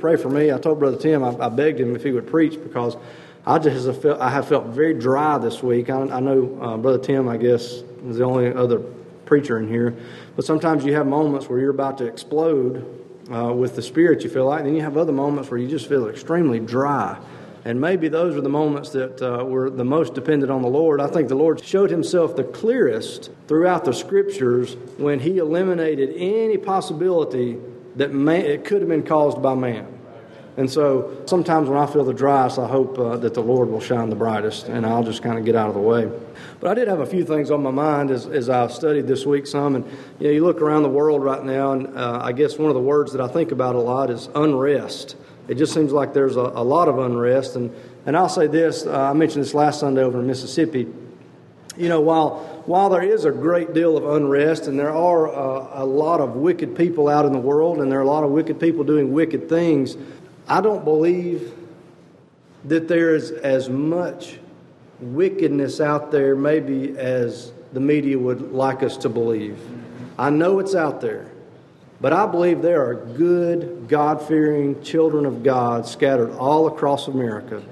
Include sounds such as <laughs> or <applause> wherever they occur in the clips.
pray for me. I told Brother Tim, I, I begged him if he would preach because I just have felt, I have felt very dry this week. I, I know uh, Brother Tim, I guess, is the only other preacher in here. But sometimes you have moments where you're about to explode uh, with the Spirit, you feel like. And then you have other moments where you just feel extremely dry. And maybe those are the moments that uh, were the most dependent on the Lord. I think the Lord showed himself the clearest throughout the scriptures when he eliminated any possibility that it could have been caused by man. And so sometimes when I feel the driest, I hope uh, that the Lord will shine the brightest, and I'll just kind of get out of the way. But I did have a few things on my mind as, as I studied this week some. And you, know, you look around the world right now, and uh, I guess one of the words that I think about a lot is unrest. It just seems like there's a, a lot of unrest. And, and I'll say this uh, I mentioned this last Sunday over in Mississippi. You know, while, while there is a great deal of unrest and there are uh, a lot of wicked people out in the world and there are a lot of wicked people doing wicked things, I don't believe that there is as much wickedness out there, maybe, as the media would like us to believe. I know it's out there, but I believe there are good, God fearing children of God scattered all across America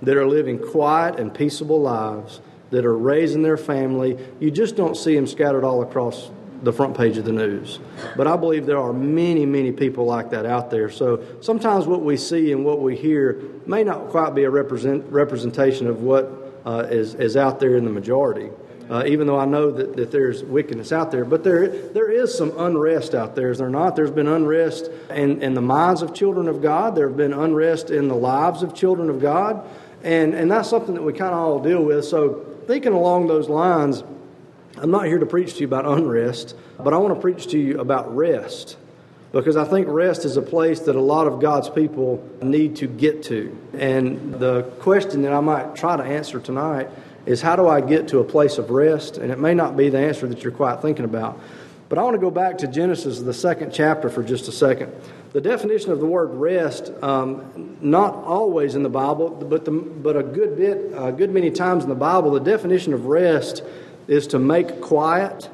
that are living quiet and peaceable lives, that are raising their family. You just don't see them scattered all across the front page of the news. But I believe there are many, many people like that out there. So sometimes what we see and what we hear may not quite be a represent, representation of what uh, is, is out there in the majority. Uh, even though I know that, that there's wickedness out there, but there, there is some unrest out there, is there not? There's been unrest in, in the minds of children of God, there have been unrest in the lives of children of God, and, and that's something that we kind of all deal with. So, thinking along those lines, I'm not here to preach to you about unrest, but I want to preach to you about rest. Because I think rest is a place that a lot of God's people need to get to. And the question that I might try to answer tonight is how do I get to a place of rest? And it may not be the answer that you're quite thinking about. But I want to go back to Genesis, the second chapter, for just a second. The definition of the word rest, um, not always in the Bible, but, the, but a good bit, a good many times in the Bible, the definition of rest is to make quiet,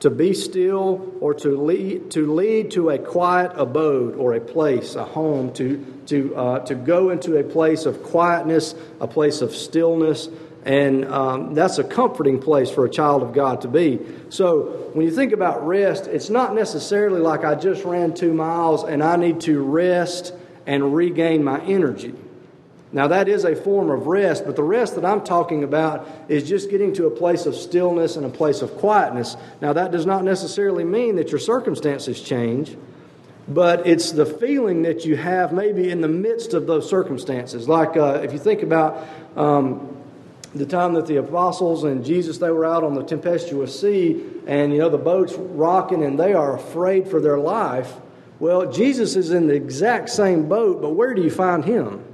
to be still, or to lead to, lead to a quiet abode or a place, a home, to, to, uh, to go into a place of quietness, a place of stillness. And um, that's a comforting place for a child of God to be. So, when you think about rest, it's not necessarily like I just ran two miles and I need to rest and regain my energy. Now, that is a form of rest, but the rest that I'm talking about is just getting to a place of stillness and a place of quietness. Now, that does not necessarily mean that your circumstances change, but it's the feeling that you have maybe in the midst of those circumstances. Like uh, if you think about um, the time that the apostles and Jesus they were out on the tempestuous sea, and you know the boat's rocking, and they are afraid for their life. Well, Jesus is in the exact same boat, but where do you find him?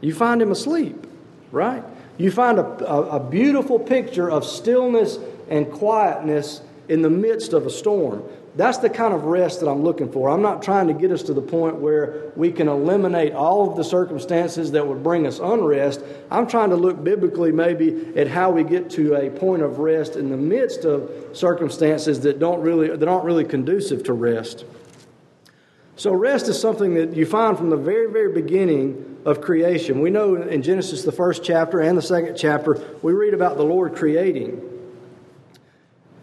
You find him asleep, right? You find a, a, a, beautiful picture of stillness and quietness in the midst of a storm. That's the kind of rest that I'm looking for. I'm not trying to get us to the point where we can eliminate all of the circumstances that would bring us unrest. I'm trying to look biblically maybe at how we get to a point of rest in the midst of circumstances that don't really that aren't really conducive to rest. So rest is something that you find from the very very beginning of creation. We know in Genesis, the first chapter and the second chapter, we read about the Lord creating.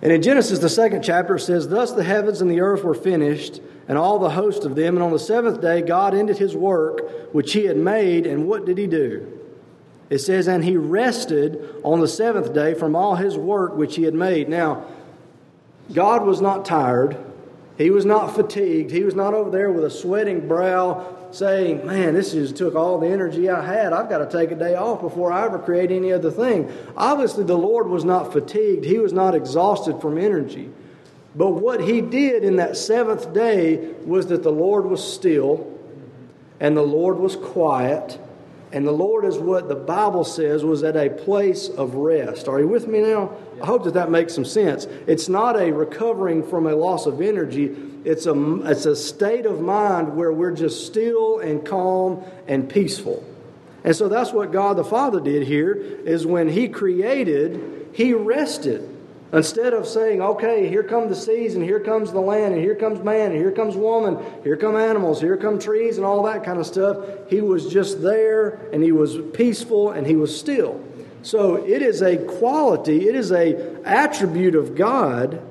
And in Genesis, the second chapter, says, Thus the heavens and the earth were finished, and all the host of them. And on the seventh day, God ended his work which he had made. And what did he do? It says, And he rested on the seventh day from all his work which he had made. Now, God was not tired. He was not fatigued. He was not over there with a sweating brow saying, Man, this just took all the energy I had. I've got to take a day off before I ever create any other thing. Obviously, the Lord was not fatigued, He was not exhausted from energy. But what He did in that seventh day was that the Lord was still and the Lord was quiet. And the Lord is what the Bible says was at a place of rest. Are you with me now? I hope that that makes some sense. It's not a recovering from a loss of energy, it's a, it's a state of mind where we're just still and calm and peaceful. And so that's what God the Father did here is when he created, he rested. Instead of saying, okay, here come the seas, and here comes the land, and here comes man, and here comes woman, here come animals, here come trees, and all that kind of stuff, he was just there, and he was peaceful, and he was still. So it is a quality, it is a attribute of God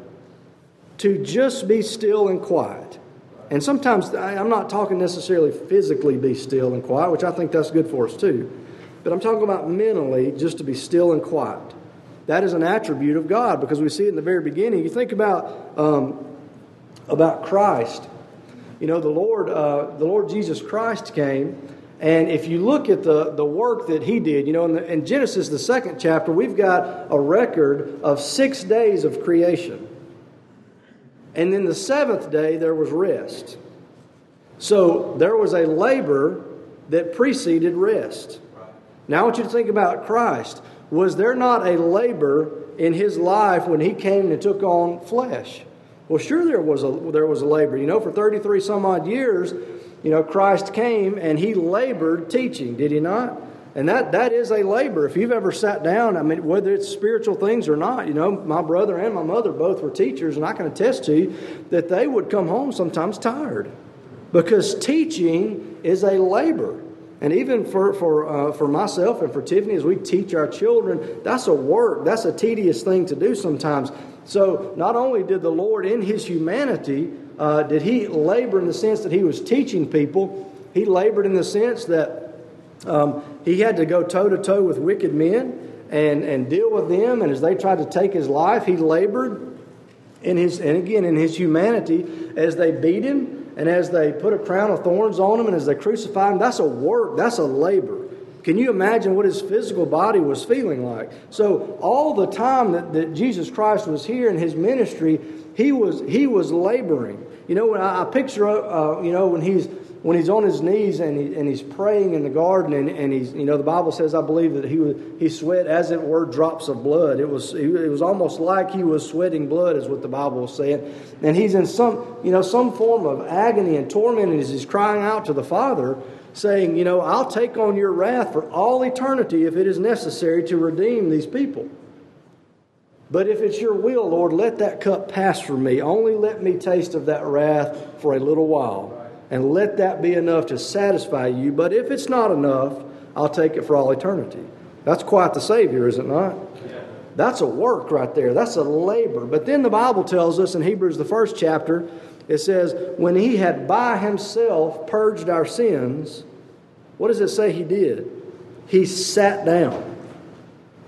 to just be still and quiet. And sometimes I'm not talking necessarily physically be still and quiet, which I think that's good for us too. But I'm talking about mentally just to be still and quiet. That is an attribute of God because we see it in the very beginning. You think about um, about Christ. You know, the Lord, uh, the Lord Jesus Christ came, and if you look at the, the work that he did, you know, in, the, in Genesis, the second chapter, we've got a record of six days of creation. And then the seventh day, there was rest. So there was a labor that preceded rest. Now I want you to think about Christ. Was there not a labor in his life when he came and took on flesh? Well, sure there was a there was a labor. You know, for 33 some odd years, you know, Christ came and he labored teaching, did he not? And that, that is a labor. If you've ever sat down, I mean, whether it's spiritual things or not, you know, my brother and my mother both were teachers, and I can attest to you that they would come home sometimes tired because teaching is a labor. And even for, for, uh, for myself and for Tiffany, as we teach our children, that's a work, that's a tedious thing to do sometimes. So, not only did the Lord, in his humanity, uh, did he labor in the sense that he was teaching people, he labored in the sense that um, he had to go toe to toe with wicked men and, and deal with them. And as they tried to take his life, he labored in his, and again, in his humanity, as they beat him and as they put a crown of thorns on him and as they crucified him, that's a work, that's a labor. Can you imagine what his physical body was feeling like? So, all the time that, that Jesus Christ was here in his ministry, he was, he was laboring. You know, when I, I picture, uh, you know, when he's when he's on his knees and, he, and he's praying in the garden and, and he's you know the bible says i believe that he was he sweat as it were drops of blood. It was it was almost like he was sweating blood is what the bible was saying. And he's in some you know some form of agony and torment as he's crying out to the father saying you know i'll take on your wrath for all eternity if it is necessary to redeem these people. But if it's your will, Lord, let that cup pass from me. Only let me taste of that wrath for a little while and let that be enough to satisfy you. But if it's not enough, I'll take it for all eternity. That's quite the Savior, is it not? That's a work right there. That's a labor. But then the Bible tells us in Hebrews, the first chapter, it says, when he had by himself purged our sins, what does it say he did? He sat down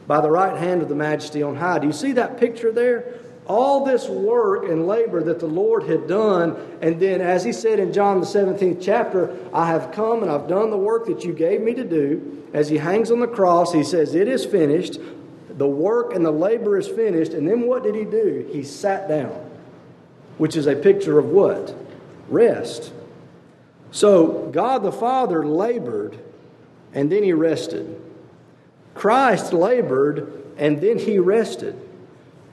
by the right hand of the majesty on high. Do you see that picture there? All this work and labor that the Lord had done. And then, as he said in John the 17th chapter, I have come and I've done the work that you gave me to do. As he hangs on the cross, he says, It is finished. The work and the labor is finished. And then what did he do? He sat down, which is a picture of what? Rest. So, God the Father labored and then he rested. Christ labored and then he rested.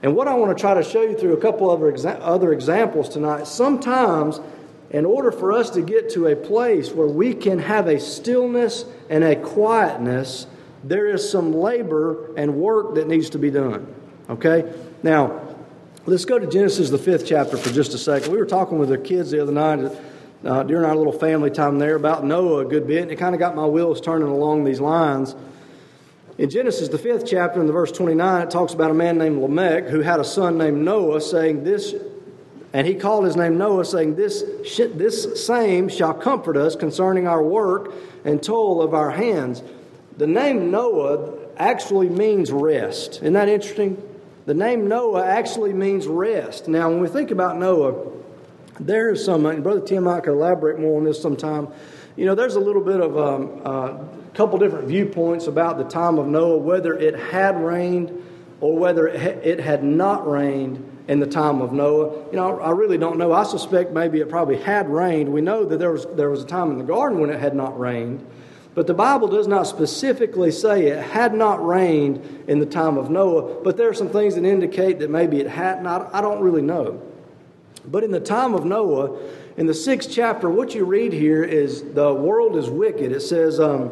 And what I want to try to show you through a couple other, other examples tonight, sometimes in order for us to get to a place where we can have a stillness and a quietness, there is some labor and work that needs to be done. Okay? Now, let's go to Genesis, the fifth chapter, for just a second. We were talking with the kids the other night uh, during our little family time there about Noah a good bit, and it kind of got my wheels turning along these lines. In Genesis, the fifth chapter, in the verse 29, it talks about a man named Lamech who had a son named Noah, saying, This, and he called his name Noah, saying, This, this same shall comfort us concerning our work and toil of our hands. The name Noah actually means rest. Isn't that interesting? The name Noah actually means rest. Now, when we think about Noah, there is some, and Brother Tim might could elaborate more on this sometime. You know, there's a little bit of um, uh, couple different viewpoints about the time of Noah, whether it had rained or whether it had not rained in the time of Noah. You know, I really don't know. I suspect maybe it probably had rained. We know that there was, there was a time in the garden when it had not rained. But the Bible does not specifically say it had not rained in the time of Noah, but there are some things that indicate that maybe it had not. I don't really know. But in the time of Noah, in the sixth chapter, what you read here is the world is wicked. It says, um,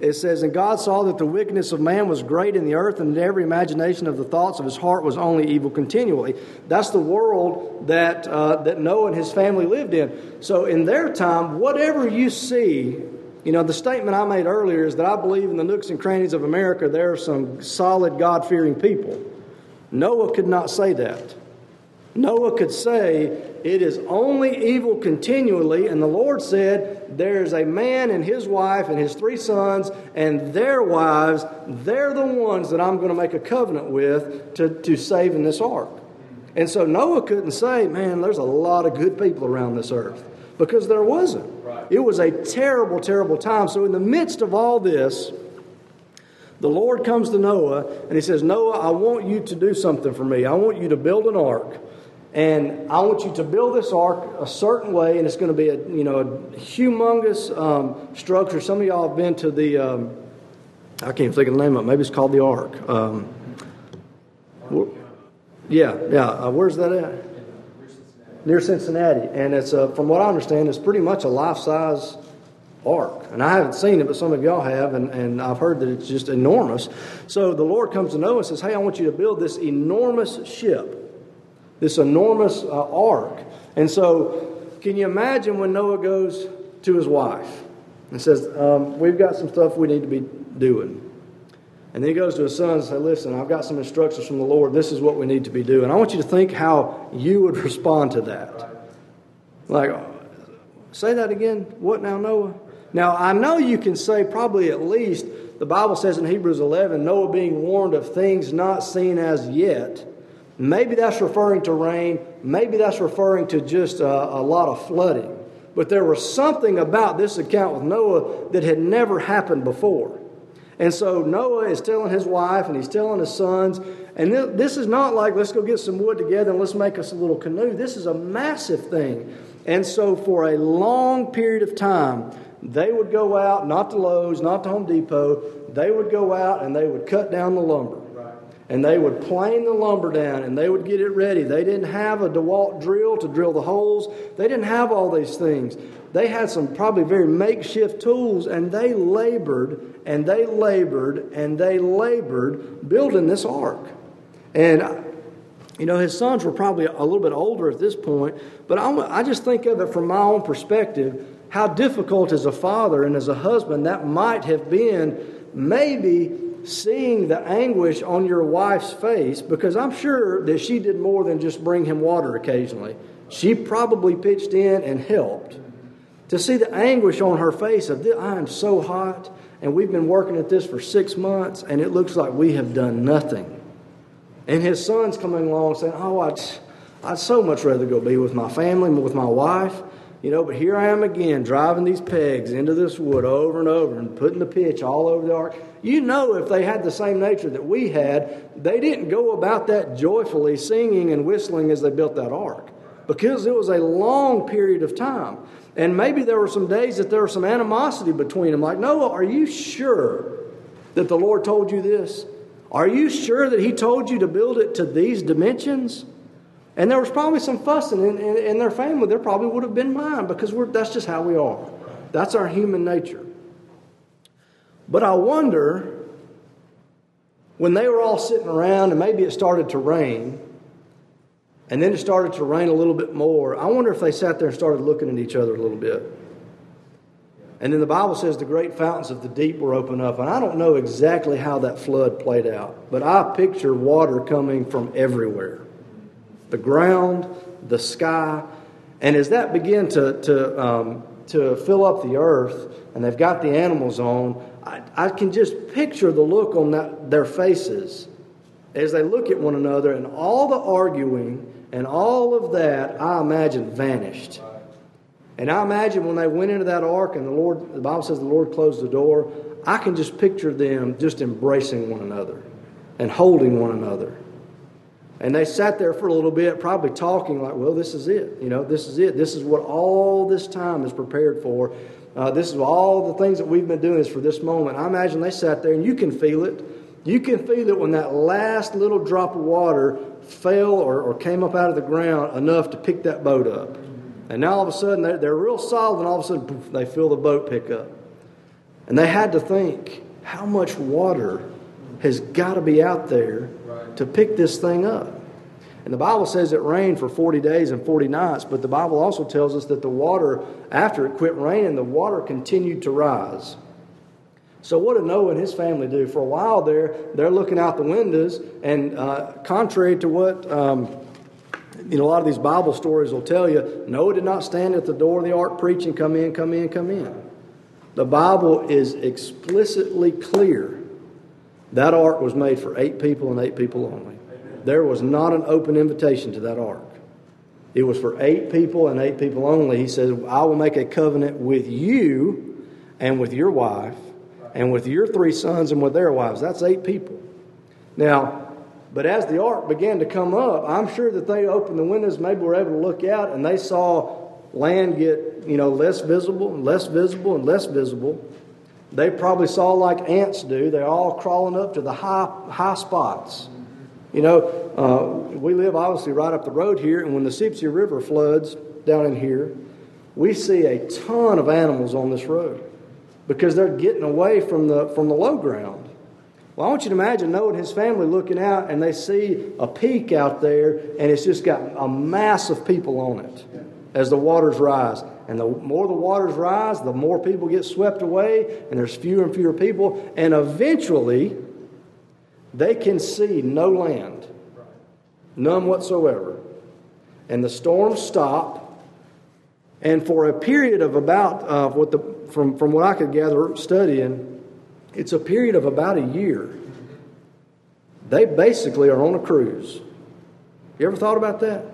it says, And God saw that the wickedness of man was great in the earth, and that every imagination of the thoughts of his heart was only evil continually. That's the world that, uh, that Noah and his family lived in. So, in their time, whatever you see, you know, the statement I made earlier is that I believe in the nooks and crannies of America there are some solid, God fearing people. Noah could not say that. Noah could say, It is only evil continually. And the Lord said, There's a man and his wife and his three sons and their wives. They're the ones that I'm going to make a covenant with to, to save in this ark. And so Noah couldn't say, Man, there's a lot of good people around this earth because there wasn't. It was a terrible, terrible time. So, in the midst of all this, the Lord comes to Noah and he says, Noah, I want you to do something for me. I want you to build an ark. And I want you to build this ark a certain way, and it's going to be a you know a humongous um, structure. Some of y'all have been to the um, I can't think of the name of it. Maybe it's called the Ark. Um, yeah, yeah. Uh, where's that at? Near Cincinnati, and it's uh, from what I understand, it's pretty much a life size ark. And I haven't seen it, but some of y'all have, and, and I've heard that it's just enormous. So the Lord comes to Noah and says, Hey, I want you to build this enormous ship this enormous uh, ark. And so, can you imagine when Noah goes to his wife and says, um, We've got some stuff we need to be doing. And then he goes to his son and says, Listen, I've got some instructions from the Lord. This is what we need to be doing. I want you to think how you would <laughs> respond to that. Like, say that again. What now, Noah? Now, I know you can say probably at least, the Bible says in Hebrews 11, Noah being warned of things not seen as yet. Maybe that's referring to rain. Maybe that's referring to just a, a, lot of flooding. But there was something about this account with Noah that had never happened before. And so Noah is telling his wife and he's telling his sons. And this is not like, let's go get some wood together and let's make us a little canoe. This is a massive thing. And so for a long period of time, they would go out, not to Lowe's, not to Home Depot, they would go out and they would cut down the lumber and they would plane the lumber down and they would get it ready. They didn't have a DeWalt drill to drill the holes, they didn't have all these things. They had some probably very makeshift tools and they labored and they labored and they labored building this ark. And you know, his sons were probably a little bit older at this point, but I, I just think of it from my own perspective how difficult as a father and as a husband that might have been maybe seeing the anguish on your wife's face, because I'm sure that she did more than just bring him water occasionally. She probably pitched in and helped. To see the anguish on her face of, I am so hot, and we've been working at this for six months, and it looks like we have done nothing. And his son's coming along saying, Oh, I'd, I'd so much rather go be with my family, with my wife. You know, but here I am again, driving these pegs into this wood over and over and putting the pitch all over the ark. You know, if they had the same nature that we had, they didn't go about that joyfully, singing and whistling as they built that ark because it was a long period of time. And maybe there were some days that there was some animosity between them. Like, Noah, are you sure that the Lord told you this? Are you sure that He told you to build it to these dimensions? And there was probably some fussing in, in, in their family. There probably would have been mine because that's just how we are. That's our human nature. But I wonder when they were all sitting around and maybe it started to rain, and then it started to rain a little bit more, I wonder if they sat there and started looking at each other a little bit. And then the Bible says the great fountains of the deep were opened up. And I don't know exactly how that flood played out, but I picture water coming from everywhere the ground, the sky. And as that began to, to, um, to fill up the earth, and they've got the animals on, I, I can just picture the look on that, their faces as they look at one another, and all the arguing and all of that, I imagine, vanished. And I imagine when they went into that ark and the Lord, the Bible says the Lord closed the door, I can just picture them just embracing one another and holding one another. And they sat there for a little bit, probably talking like, well, this is it. You know, this is it. This is what all this time is prepared for. Uh, this is all the things that we've been doing is for this moment. I imagine they sat there, and you can feel it. You can feel it when that last little drop of water fell or, or came up out of the ground enough to pick that boat up. And now all of a sudden they're, they're real solid, and all of a sudden poof, they feel the boat pick up. And they had to think how much water has got to be out there to pick this thing up. And the Bible says it rained for 40 days and 40 nights, but the Bible also tells us that the water, after it quit raining, the water continued to rise. So, what did Noah and his family do? For a while there, they're looking out the windows, and uh, contrary to what um, you know, a lot of these Bible stories will tell you, Noah did not stand at the door of the ark preaching, come in, come in, come in. The Bible is explicitly clear that ark was made for eight people and eight people only. There was not an open invitation to that ark. It was for eight people and eight people only. He says, I will make a covenant with you and with your wife and with your three sons and with their wives. That's eight people. Now, but as the ark began to come up, I'm sure that they opened the windows, maybe were able to look out, and they saw land get, you know, less visible and less visible and less visible. They probably saw like ants do. They're all crawling up to the high, high spots. You know, uh, we live obviously right up the road here, and when the Sipsey River floods down in here, we see a ton of animals on this road because they're getting away from the, from the low ground. Well, I want you to imagine Noah and his family looking out and they see a peak out there and it's just got a mass of people on it as the waters rise. And the more the waters rise, the more people get swept away and there's fewer and fewer people. And eventually, they can see no land, none whatsoever. And the storms stop. And for a period of about, uh, what the, from, from what I could gather studying, it's a period of about a year. They basically are on a cruise. You ever thought about that?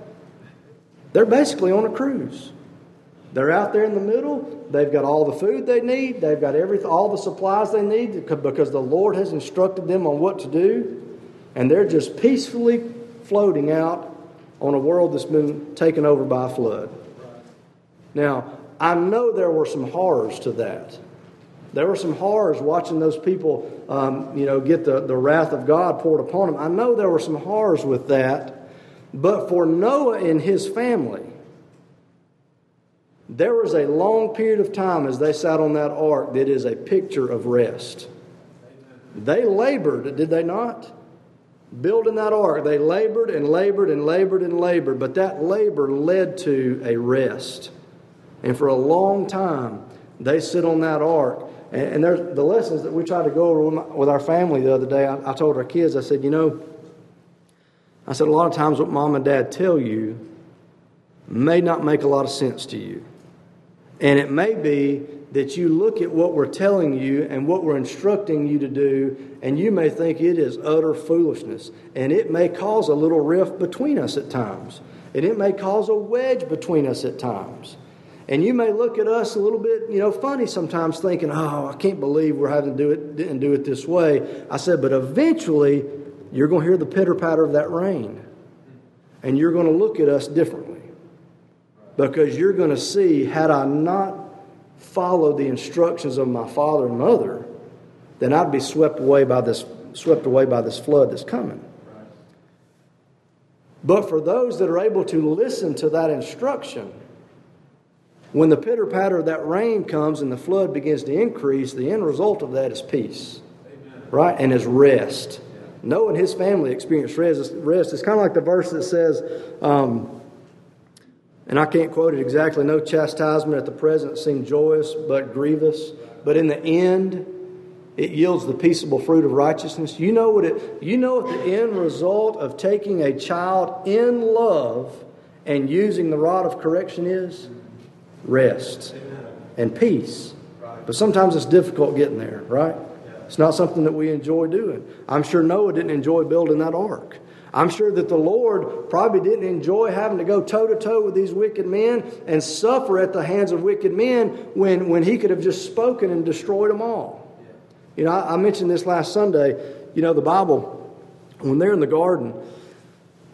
They're basically on a cruise. They're out there in the middle. They've got all the food they need. They've got everything, all the supplies they need because the Lord has instructed them on what to do. And they're just peacefully floating out on a world that's been taken over by a flood. Now, I know there were some horrors to that. There were some horrors watching those people, um, you know, get the, the wrath of God poured upon them. I know there were some horrors with that. But for Noah and his family, there was a long period of time as they sat on that ark that is a picture of rest. They labored, did they not? Building that ark, they labored and labored and labored and labored, but that labor led to a rest. And for a long time, they sit on that ark. And, there's the lessons that we tried to go over with our family the other day. I, I told our kids, I said, you know, I said, a lot of times what mom and dad tell you may not make a lot of sense to you. And it may be that you look at what we're telling you and what we're instructing you to do, and you may think it is utter foolishness. And it may cause a little rift between us at times. And it may cause a wedge between us at times. And you may look at us a little bit, you know, funny sometimes, thinking, "Oh, I can't believe we're having to do it and do it this way." I said, but eventually, you're going to hear the pitter patter of that rain, and you're going to look at us differently because you're going to see, had I not followed the instructions of my father and mother, then I'd be swept away by this, swept away by this flood that's coming. But for those that are able to listen to that instruction, when the pitter patter of that rain comes and the flood begins to increase, the end result of that is peace, Amen. right? And is rest. Noah and his family experienced rest. It's kind of like the verse that says, um, and I can't quote it exactly, no chastisement at the present seemed joyous but grievous, but in the end it yields the peaceable fruit of righteousness. You know what it you know what the end result of taking a child in love and using the rod of correction is? Rest and peace. But sometimes it's difficult getting there, right? It's not something that we enjoy doing. I'm sure Noah didn't enjoy building that ark. I'm sure that the Lord probably didn't enjoy having to go toe to toe with these wicked men and suffer at the hands of wicked men when, when he could have just spoken and destroyed them all. You know, I, I mentioned this last Sunday. You know, the Bible, when they're in the garden,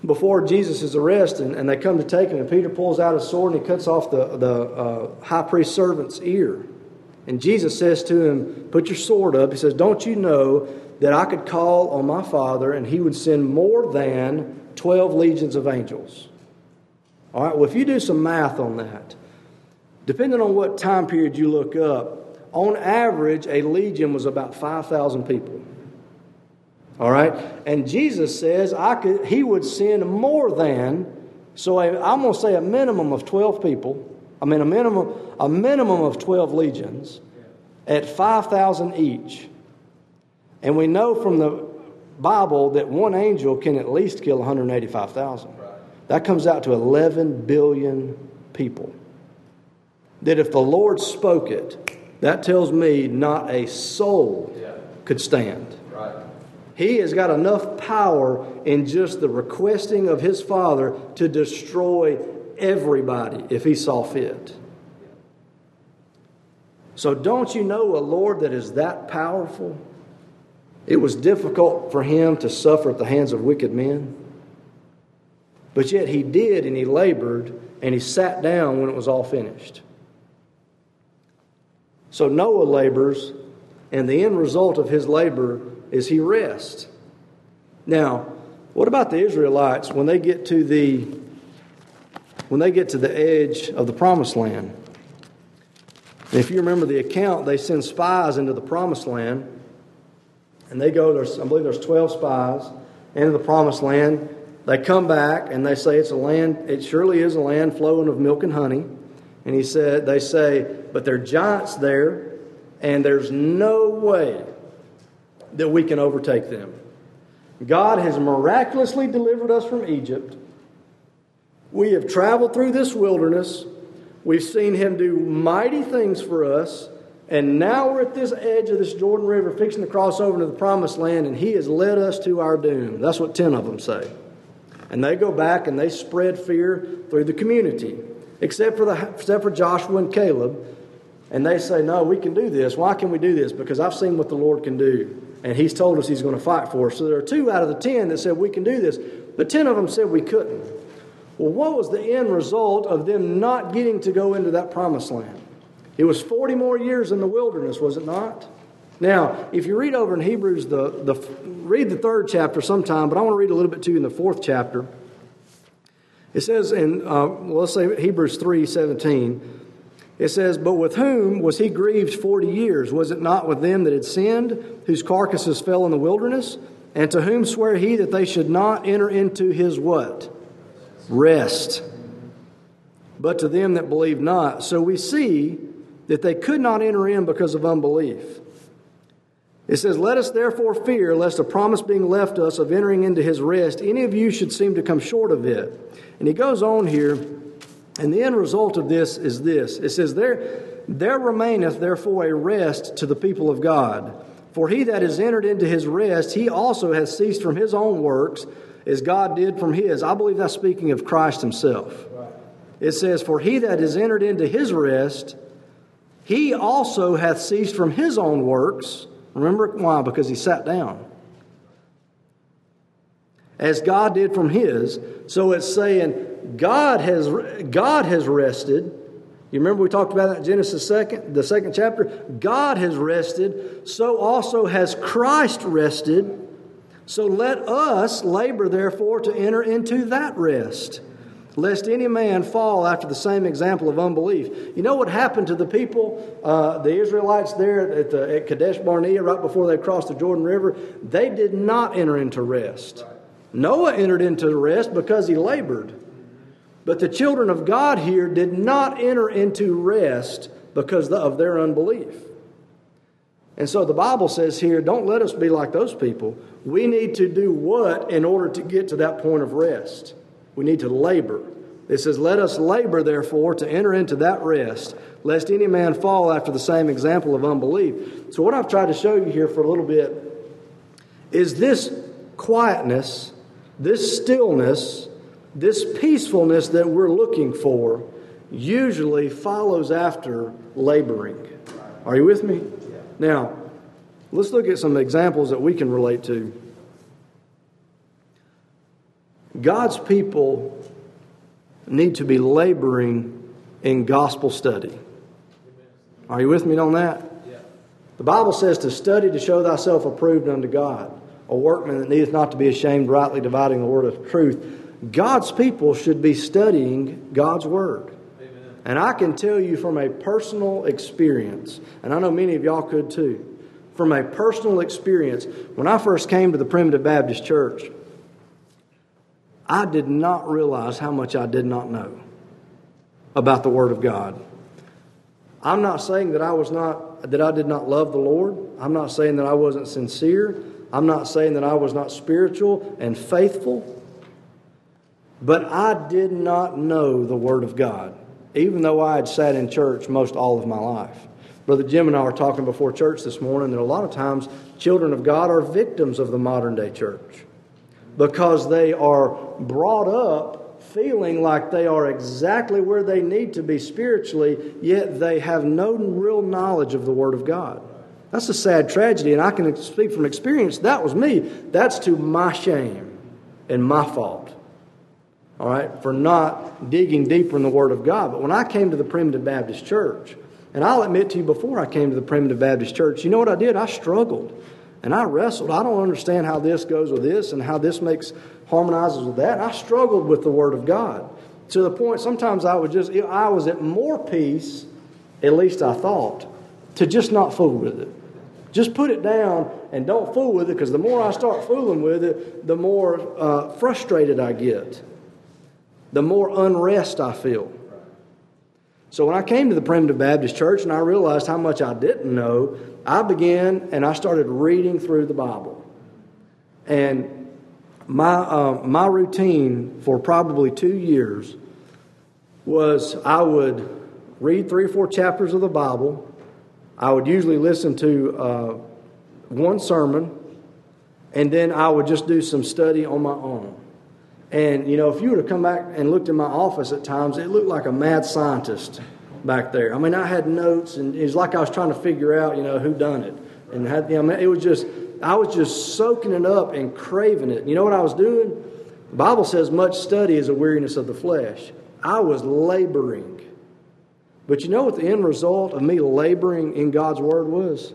before Jesus' arrest, and, and they come to take him, and Peter pulls out his sword and he cuts off the, the uh, high priest servant's ear. And Jesus says to him, Put your sword up. He says, Don't you know that I could call on my Father and he would send more than 12 legions of angels? All right, well, if you do some math on that, depending on what time period you look up, on average, a legion was about 5,000 people. All right? And Jesus says I could, he would send more than, so i am going to say a minimum of 12 people. I mean, a minimum, a minimum of 12 legions at 5,000 each. And we know from the Bible that one angel can at least kill 185,000. That comes out to 11 billion people. That if the Lord spoke it, that tells me not a soul could stand. He has got enough power in just the requesting of his Father to destroy everybody if he saw fit. So, don't you know a Lord that is that powerful? It was difficult for him to suffer at the hands of wicked men. But yet he did, and he labored, and he sat down when it was all finished. So Noah labors, and the end result of his labor is he rests. Now, what about the Israelites when they get to the when they get to the edge of the promised land? if you remember the account, they send spies into the promised land, and they go. There's I believe there's twelve spies into the promised land. They come back and they say it's a land. It surely is a land flowing of milk and honey. And he said, they say, but there are giants there, and there's no way that we can overtake them. God has miraculously delivered us from Egypt. We have traveled through this wilderness. We've seen him do mighty things for us. And now we're at this edge of this Jordan River, fixing to cross over into the promised land, and he has led us to our doom. That's what 10 of them say. And they go back and they spread fear through the community except for, the, except for Joshua and Caleb. And they say, No, we can do this. Why can we do this? Because I've seen what the Lord can do. And He's told us He's going to fight for us. So there are two out of the ten that said we can do this. But ten of them said we couldn't. Well, what was the end result of them not getting to go into that promised land? It was 40 more years in the wilderness, was it not? Now, if you read over in Hebrews, the, the read the third chapter sometime, but I want to read a little bit to you in the fourth chapter. It says in, uh, well, let's say Hebrews 3 17, it says, But with whom was he grieved 40 years? Was it not with them that had sinned, whose carcasses fell in the wilderness? And to whom sware he that they should not enter into his what? Rest. But to them that believe not. So we see that they could not enter in because of unbelief. It says, Let us therefore fear, lest a promise being left us of entering into his rest, any of you should seem to come short of it. And he goes on here, and the end result of this is this it says, There, there remaineth therefore a rest to the people of God. For he that is entered into his rest, he also has ceased from his own works, as God did from his. I believe that's speaking of Christ himself. It says, For he that is entered into his rest, he also hath ceased from his own works. Remember why? Because he sat down as God did from his. So it's saying God has, God has rested. You remember we talked about that in Genesis second, the second chapter? God has rested, so also has Christ rested. So let us labor, therefore, to enter into that rest, lest any man fall after the same example of unbelief. You know what happened to the people, uh, the Israelites there at, the, at Kadesh Barnea, right before they crossed the Jordan River? They did not enter into rest. Noah entered into rest because he labored. But the children of God here did not enter into rest because of their unbelief. And so the Bible says here, don't let us be like those people. We need to do what in order to get to that point of rest? We need to labor. It says, Let us labor, therefore, to enter into that rest, lest any man fall after the same example of unbelief. So, what I've tried to show you here for a little bit is this quietness this stillness, this peacefulness that we're looking for, usually follows after laboring. Are you with me? Now, let's look at some examples that we can relate to. God's people need to be laboring in gospel study. Are you with me on that? The Bible says to study to show thyself approved unto God a workman that needeth not to be ashamed, rightly dividing the word of truth. God's people should be studying God's word. Amen. And I can tell you from a personal experience, and I know many of y'all could too, from a personal experience, when I first came to the Primitive Baptist Church, I did not realize how much I did not know about the Word of God. I'm not saying that I was not that I did not love the Lord. I'm not saying that I wasn't sincere. I'm not saying that I was not spiritual and faithful. But I did not know the Word of God, even though I had sat in church most all of my life. Brother Jim and I were talking before church this morning that a lot of times children of God are victims of the modern day church because they are brought up feeling like they are exactly where they need to be spiritually, yet they have no real knowledge of the Word of God. That's a sad tragedy, and I can speak from experience. That was me. That's to my shame and my fault. All right, for not digging deeper in the Word of God. But when I came to the Primitive Baptist Church, and I'll admit to you, before I came to the Primitive Baptist Church, you know what I did? I struggled. And I wrestled. I don't understand how this goes with this and how this makes harmonizes with that. And I struggled with the Word of God to the point sometimes I would just, I was at more peace, at least I thought, to just not fool with it. Just put it down and don't fool with it because the more I start fooling with it, the more uh, frustrated I get, the more unrest I feel. So when I came to the Primitive Baptist Church and I realized how much I didn't know, I began and I started reading through the Bible. And my, uh, my routine for probably two years was I would read three or four chapters of the Bible. I would usually listen to uh, one sermon, and then I would just do some study on my own. And, you know, if you would have come back and looked in my office at times, it looked like a mad scientist back there. I mean, I had notes, and it was like I was trying to figure out, you know, who done it. And had, you know, it was just, I was just soaking it up and craving it. You know what I was doing? The Bible says much study is a weariness of the flesh. I was laboring. But you know what the end result of me laboring in God's Word was?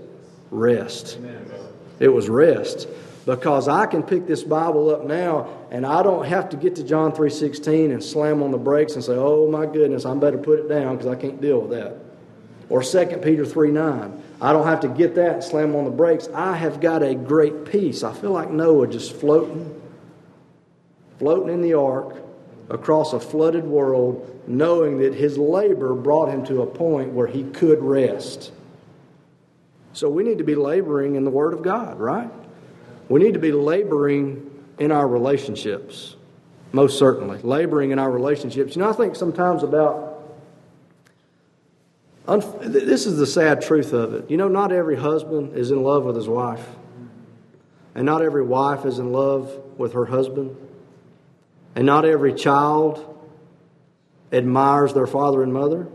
Rest. Amen. It was rest because I can pick this Bible up now and I don't have to get to John 3:16 and slam on the brakes and say, "Oh my goodness, I'm better put it down because I can't deal with that." Or 2 Peter 3:9. I don't have to get that and slam on the brakes. I have got a great peace. I feel like Noah just floating floating in the ark across a flooded world knowing that his labor brought him to a point where he could rest. So we need to be laboring in the word of God, right? We need to be laboring in our relationships, most certainly. Laboring in our relationships. You know, I think sometimes about this is the sad truth of it. You know, not every husband is in love with his wife, and not every wife is in love with her husband, and not every child admires their father and mother,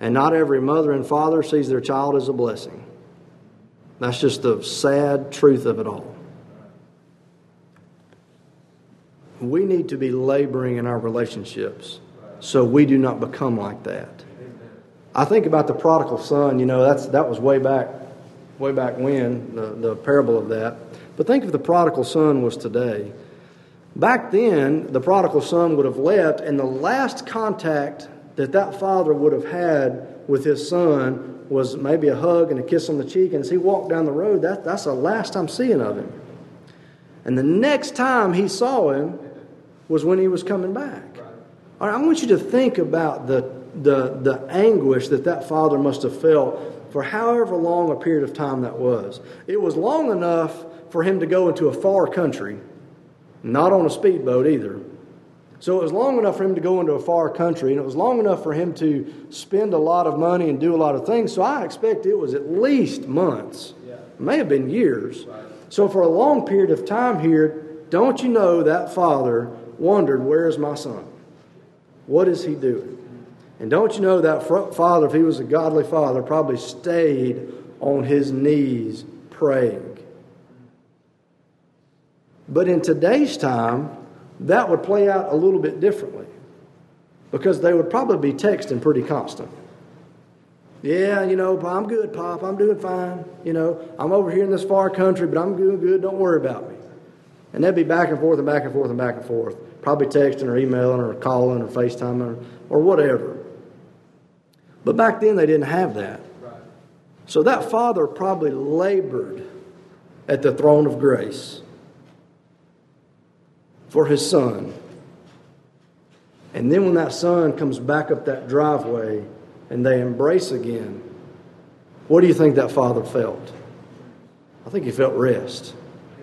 and not every mother and father sees their child as a blessing. That's just the sad truth of it all. We need to be laboring in our relationships so we do not become like that. I think about the prodigal son, you know, that's, that was way back, way back when, the, the parable of that. But think if the prodigal son was today. Back then, the prodigal son would have left, and the last contact that that father would have had with his son was maybe a hug and a kiss on the cheek. And as he walked down the road, that, that's the last I'm seeing of him. And the next time he saw him was when he was coming back. All right, I want you to think about the, the, the anguish that that father must have felt for however long a period of time that was. It was long enough for him to go into a far country, not on a speedboat either so it was long enough for him to go into a far country, and it was long enough for him to spend a lot of money and do a lot of things. So I expect it was at least months, yeah. it may have been years. Right. So for a long period of time here, don't you know that father wondered, Where is my son? What is he doing? And don't you know that father, if he was a godly father, probably stayed on his knees praying. But in today's time, that would play out a little bit differently because they would probably be texting pretty constant. Yeah, you know, I'm good, Pop. I'm doing fine. You know, I'm over here in this far country, but I'm doing good. Don't worry about me. And they'd be back and forth and back and forth and back and forth, probably texting or emailing or calling or FaceTiming or, or whatever. But back then they didn't have that. So that father probably labored at the throne of grace for his son. And then when that son comes back up that driveway and they embrace again, what do you think that father felt? I think he felt rest.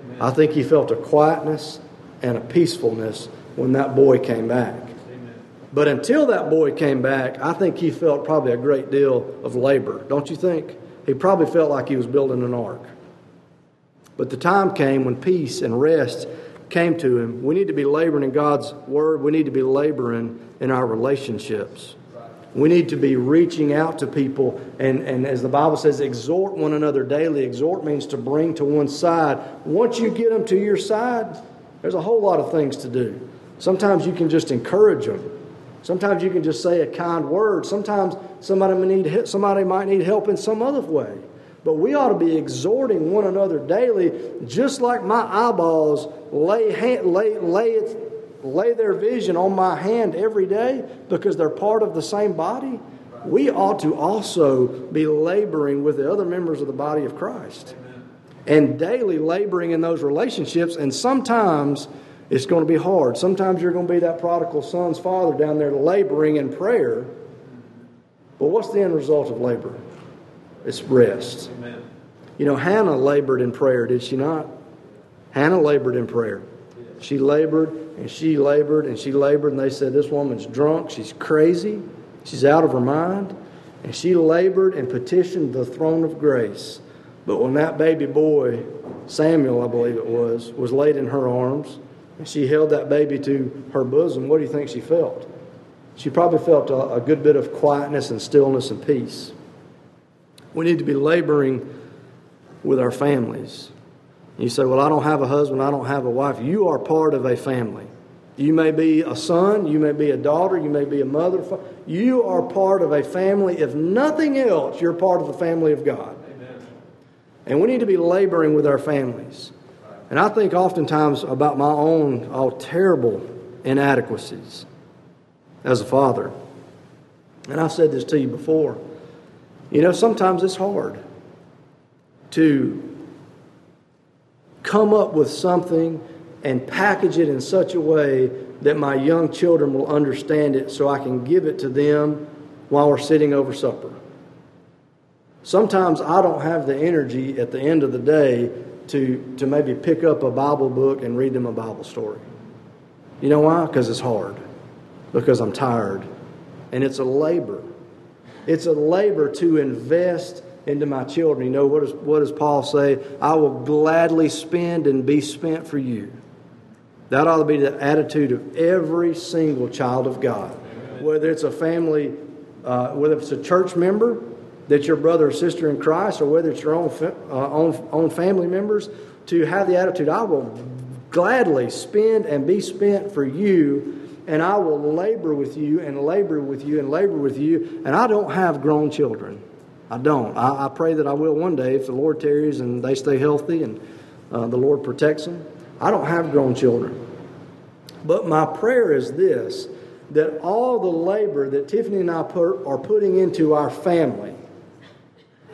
Amen. I think he felt a quietness and a peacefulness when that boy came back. Amen. But until that boy came back, I think he felt probably a great deal of labor, don't you think? He probably felt like he was building an ark. But the time came when peace and rest came to him. We need to be laboring in God's word. We need to be laboring in our relationships. We need to be reaching out to people, and, and as the Bible says, exhort one another daily. Exhort means to bring to one side. Once you get them to your side, there's a whole lot of things to do. Sometimes you can just encourage them. Sometimes you can just say a kind word. Sometimes somebody might need, somebody might need help in some other way. But we ought to be exhorting one another daily, just like my eyeballs lay, hand, lay, lay, lay their vision on my hand every day because they're part of the same body. We ought to also be laboring with the other members of the body of Christ and daily laboring in those relationships. And sometimes it's going to be hard. Sometimes you're going to be that prodigal son's father down there laboring in prayer. But what's the end result of labor? It's rest. Amen. You know, Hannah labored in prayer, did she not? Hannah labored in prayer. She labored and she labored and she labored, and they said, This woman's drunk. She's crazy. She's out of her mind. And she labored and petitioned the throne of grace. But when that baby boy, Samuel, I believe it was, was laid in her arms, and she held that baby to her bosom, what do you think she felt? She probably felt a, a good bit of quietness and stillness and peace. We need to be laboring with our families. You say, Well, I don't have a husband, I don't have a wife. You are part of a family. You may be a son, you may be a daughter, you may be a mother. You are part of a family. If nothing else, you're part of the family of God. Amen. And we need to be laboring with our families. And I think oftentimes about my own all terrible inadequacies as a father. And I've said this to you before. You know, sometimes it's hard to come up with something and package it in such a way that my young children will understand it so I can give it to them while we're sitting over supper. Sometimes I don't have the energy at the end of the day to, to maybe pick up a Bible book and read them a Bible story. You know why? Because it's hard. Because I'm tired. And it's a labor. It's a labor to invest into my children. You know, what does, what does Paul say? I will gladly spend and be spent for you. That ought to be the attitude of every single child of God. Whether it's a family, uh, whether it's a church member that's your brother or sister in Christ, or whether it's your own, uh, own, own family members, to have the attitude, I will gladly spend and be spent for you and I will labor with you and labor with you and labor with you. And I don't have grown children. I don't. I, I pray that I will one day if the Lord tarries and they stay healthy and uh, the Lord protects them. I don't have grown children. But my prayer is this that all the labor that Tiffany and I put, are putting into our family,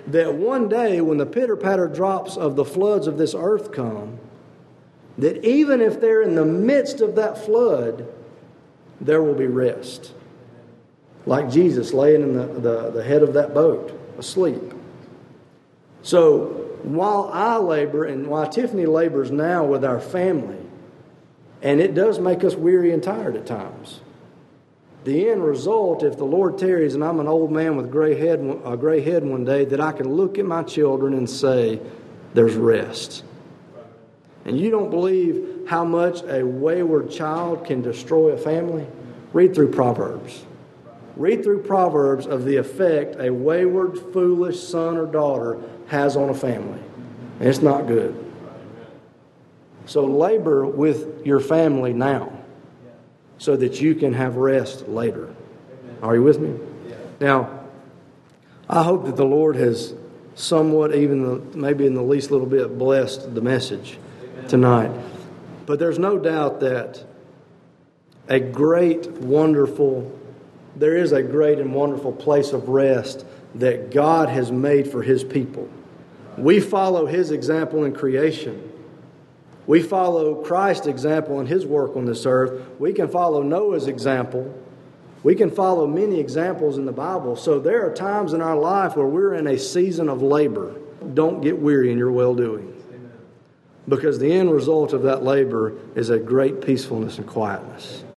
that one day when the pitter patter drops of the floods of this earth come, that even if they're in the midst of that flood, there will be rest. Like Jesus laying in the, the, the head of that boat, asleep. So while I labor and while Tiffany labors now with our family, and it does make us weary and tired at times. The end result, if the Lord tarries and I'm an old man with gray head, a gray head one day, that I can look at my children and say, "There's rest." And you don't believe how much a wayward child can destroy a family? Read through Proverbs. Read through Proverbs of the effect a wayward, foolish son or daughter has on a family. And it's not good. So labor with your family now so that you can have rest later. Are you with me? Now, I hope that the Lord has somewhat, even maybe in the least little bit, blessed the message tonight. But there's no doubt that a great, wonderful there is a great and wonderful place of rest that God has made for His people. We follow His example in creation. We follow Christ's example in His work on this earth. We can follow Noah's example. We can follow many examples in the Bible. So there are times in our life where we're in a season of labor. Don't get weary in your well doing. Because the end result of that labor is a great peacefulness and quietness.